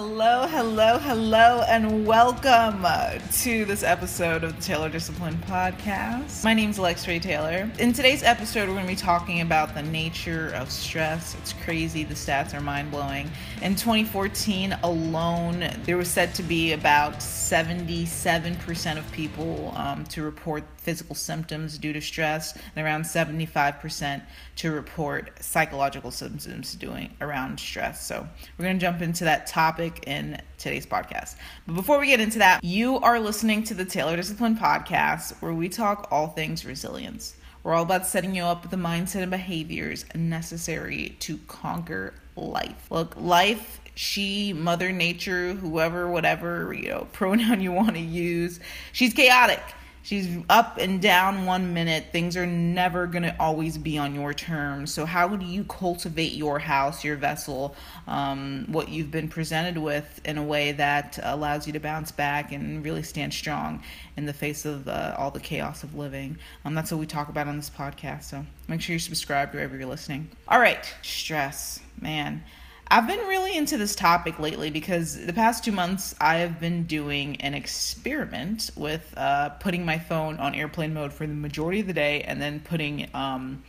Hello, hello, hello, and welcome to this episode of the Taylor Discipline Podcast. My name is Alex Ray Taylor. In today's episode, we're going to be talking about the nature of stress. It's crazy, the stats are mind blowing. In 2014 alone, there was said to be about 77% of people um, to report physical symptoms due to stress, and around 75% to report psychological symptoms doing around stress. So, we're going to jump into that topic in today's podcast. But before we get into that, you are listening to the Taylor Discipline podcast where we talk all things resilience. We're all about setting you up with the mindset and behaviors necessary to conquer life. Look, life she, Mother Nature, whoever, whatever, you know, pronoun you want to use, she's chaotic. She's up and down one minute. Things are never going to always be on your terms. So, how do you cultivate your house, your vessel, um, what you've been presented with in a way that allows you to bounce back and really stand strong in the face of uh, all the chaos of living? Um, that's what we talk about on this podcast. So, make sure you're subscribed wherever you're listening. All right, stress, man. I've been really into this topic lately because the past two months I have been doing an experiment with uh, putting my phone on airplane mode for the majority of the day and then putting um,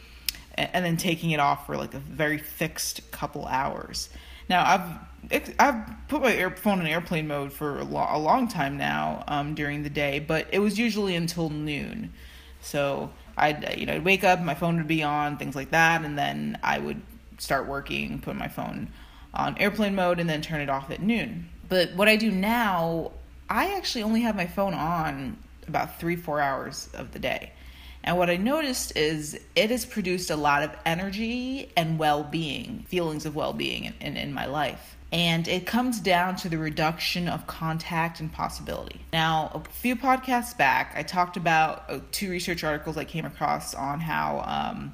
and then taking it off for like a very fixed couple hours. Now I've I've put my phone on airplane mode for a, lo- a long time now um, during the day, but it was usually until noon. So I'd you know I'd wake up, my phone would be on, things like that, and then I would start working, put my phone on airplane mode and then turn it off at noon. But what I do now, I actually only have my phone on about three, four hours of the day. And what I noticed is it has produced a lot of energy and well being, feelings of well being in, in, in, my life. And it comes down to the reduction of contact and possibility. Now, a few podcasts back, I talked about uh, two research articles I came across on how um,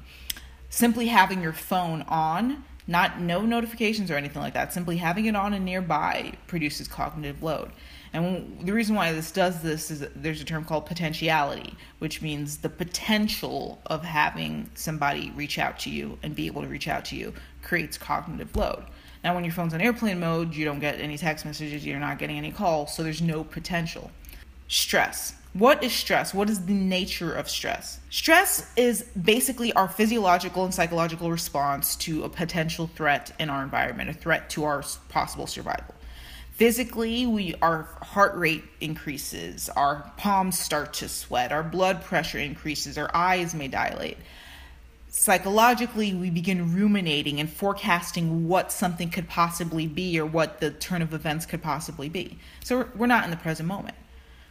simply having your phone on not no notifications or anything like that. Simply having it on and nearby produces cognitive load. And the reason why this does this is there's a term called potentiality, which means the potential of having somebody reach out to you and be able to reach out to you creates cognitive load. Now, when your phone's on airplane mode, you don't get any text messages, you're not getting any calls, so there's no potential. Stress. What is stress? What is the nature of stress? Stress is basically our physiological and psychological response to a potential threat in our environment, a threat to our possible survival. Physically, we our heart rate increases, our palms start to sweat, our blood pressure increases, our eyes may dilate. Psychologically, we begin ruminating and forecasting what something could possibly be or what the turn of events could possibly be. So we're not in the present moment.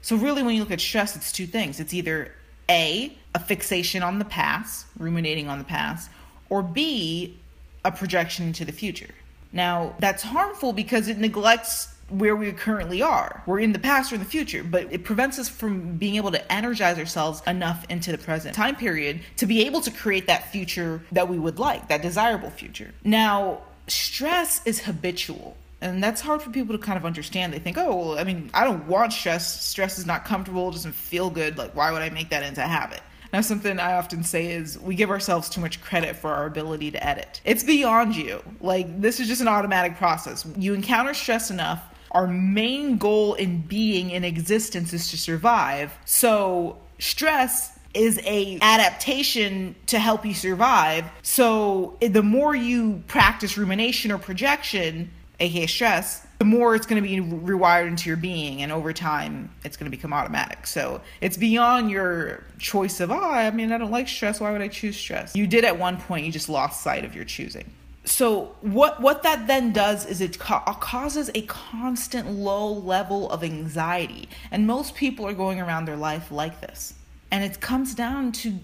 So, really, when you look at stress, it's two things it's either A, a fixation on the past, ruminating on the past, or B, a projection into the future. Now, that's harmful because it neglects where we currently are. We're in the past or the future, but it prevents us from being able to energize ourselves enough into the present time period to be able to create that future that we would like, that desirable future. Now, stress is habitual and that's hard for people to kind of understand. They think, oh, well, I mean, I don't want stress. Stress is not comfortable, doesn't feel good. Like, why would I make that into a habit? Now, something I often say is we give ourselves too much credit for our ability to edit. It's beyond you. Like, this is just an automatic process. You encounter stress enough. Our main goal in being in existence is to survive. So, stress is a adaptation to help you survive. So the more you practice rumination or projection, aka stress, the more it's going to be rewired into your being, and over time, it's going to become automatic. So it's beyond your choice of, oh, I mean, I don't like stress. Why would I choose stress? You did at one point, you just lost sight of your choosing. So what what that then does is it ca- causes a constant low level of anxiety, and most people are going around their life like this. And it comes down to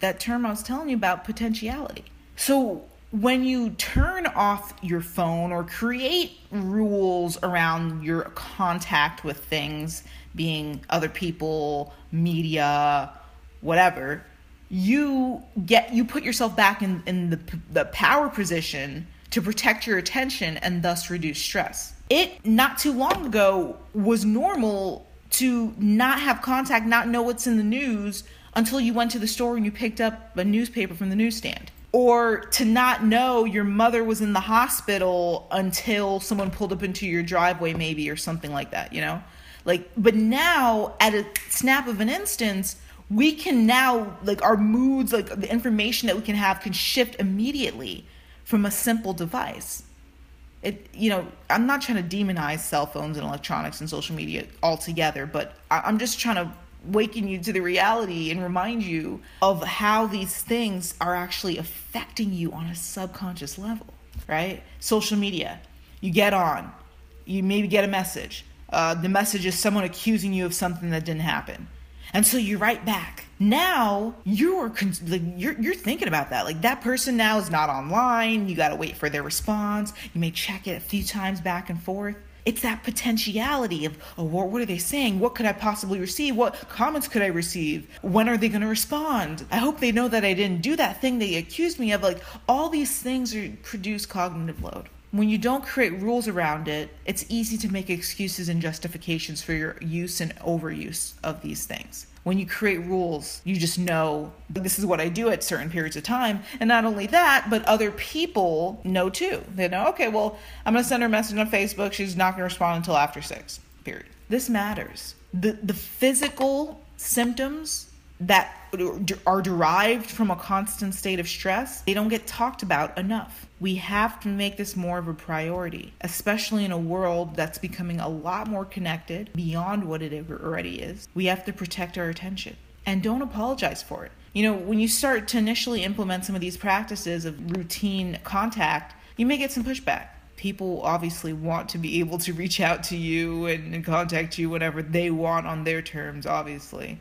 that term I was telling you about potentiality. So when you turn off your phone or create rules around your contact with things, being other people, media, whatever, you get you put yourself back in, in the, the power position to protect your attention and thus reduce stress. It not too long ago was normal to not have contact, not know what's in the news until you went to the store and you picked up a newspaper from the newsstand or to not know your mother was in the hospital until someone pulled up into your driveway maybe or something like that you know? Like but now at a snap of an instance we can now like our moods like the information that we can have can shift immediately from a simple device. It you know i'm not trying to demonize cell phones and electronics and social media altogether but i'm just trying to waking you to the reality and remind you of how these things are actually affecting you on a subconscious level, right? Social media, you get on, you maybe get a message. Uh, the message is someone accusing you of something that didn't happen. And so you write back. Now you're like you're you're thinking about that. Like that person now is not online. You got to wait for their response. You may check it a few times back and forth it's that potentiality of oh what, what are they saying? What could i possibly receive? What comments could i receive? When are they going to respond? I hope they know that i didn't do that thing they accused me of. Like all these things are, produce cognitive load when you don't create rules around it, it's easy to make excuses and justifications for your use and overuse of these things when you create rules, you just know this is what I do at certain periods of time. And not only that, but other people know too. They know, okay, well, I'm going to send her a message on Facebook. She's not going to respond until after six, period. This matters. The, the physical symptoms that are derived from a constant state of stress, they don't get talked about enough. We have to make this more of a priority, especially in a world that's becoming a lot more connected beyond what it already is. We have to protect our attention and don't apologize for it. You know, when you start to initially implement some of these practices of routine contact, you may get some pushback people obviously want to be able to reach out to you and, contact you whenever they want on their terms obviously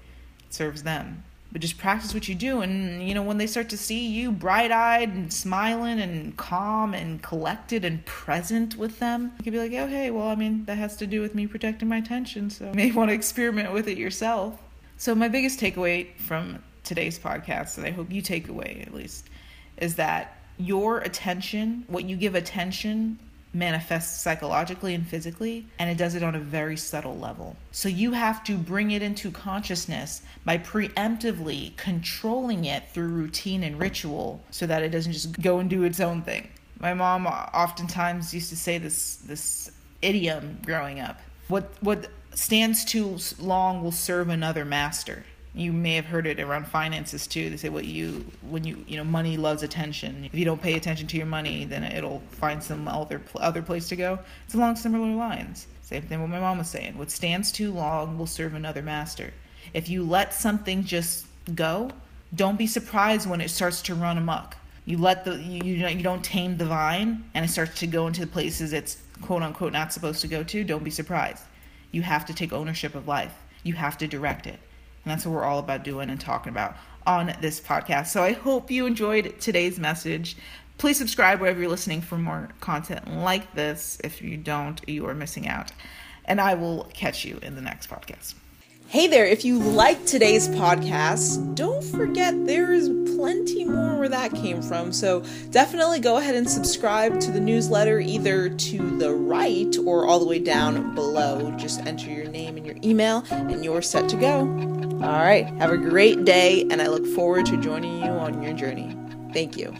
serves them. But just practice what you do, and you know, when they start to see you bright eyed and smiling and calm and collected and present with them, you can be like, oh, hey, well, I mean, that has to do with me protecting my attention, so you may want to experiment with it yourself. So, my biggest takeaway from today's podcast, and I hope you take away at least, is that your attention, what you give attention manifests psychologically and physically, and it does it on a very subtle level. So you have to bring it into consciousness by preemptively controlling it through routine and ritual so that it doesn't just go and do its own thing. My mom oftentimes used to say this this idiom growing up. What what stands too long will serve another master you may have heard it around finances too. They say what you when you you know money loves attention. If you don't pay attention to your money, then it'll find some other other place to go. It's along similar lines. Same thing what my mom was saying. What stands too long will serve another master. If you let something just go, don't be surprised when it starts to run amok. You let the you you don't tame the vine and it starts to go into the places it's quote unquote not supposed to go to. Don't be surprised. You have to take ownership of life. You have to direct it. And that's what we're all about doing and talking about on this podcast. So I hope you enjoyed today's message. Please subscribe wherever you're listening for more content like this. If you don't, you are missing out. And I will catch you in the next podcast. Hey there, if you liked today's podcast, don't forget there is plenty more where that came from. So definitely go ahead and subscribe to the newsletter either to the right or all the way down below. Just enter your name and your email, and you're set to go. All right, have a great day, and I look forward to joining you on your journey. Thank you.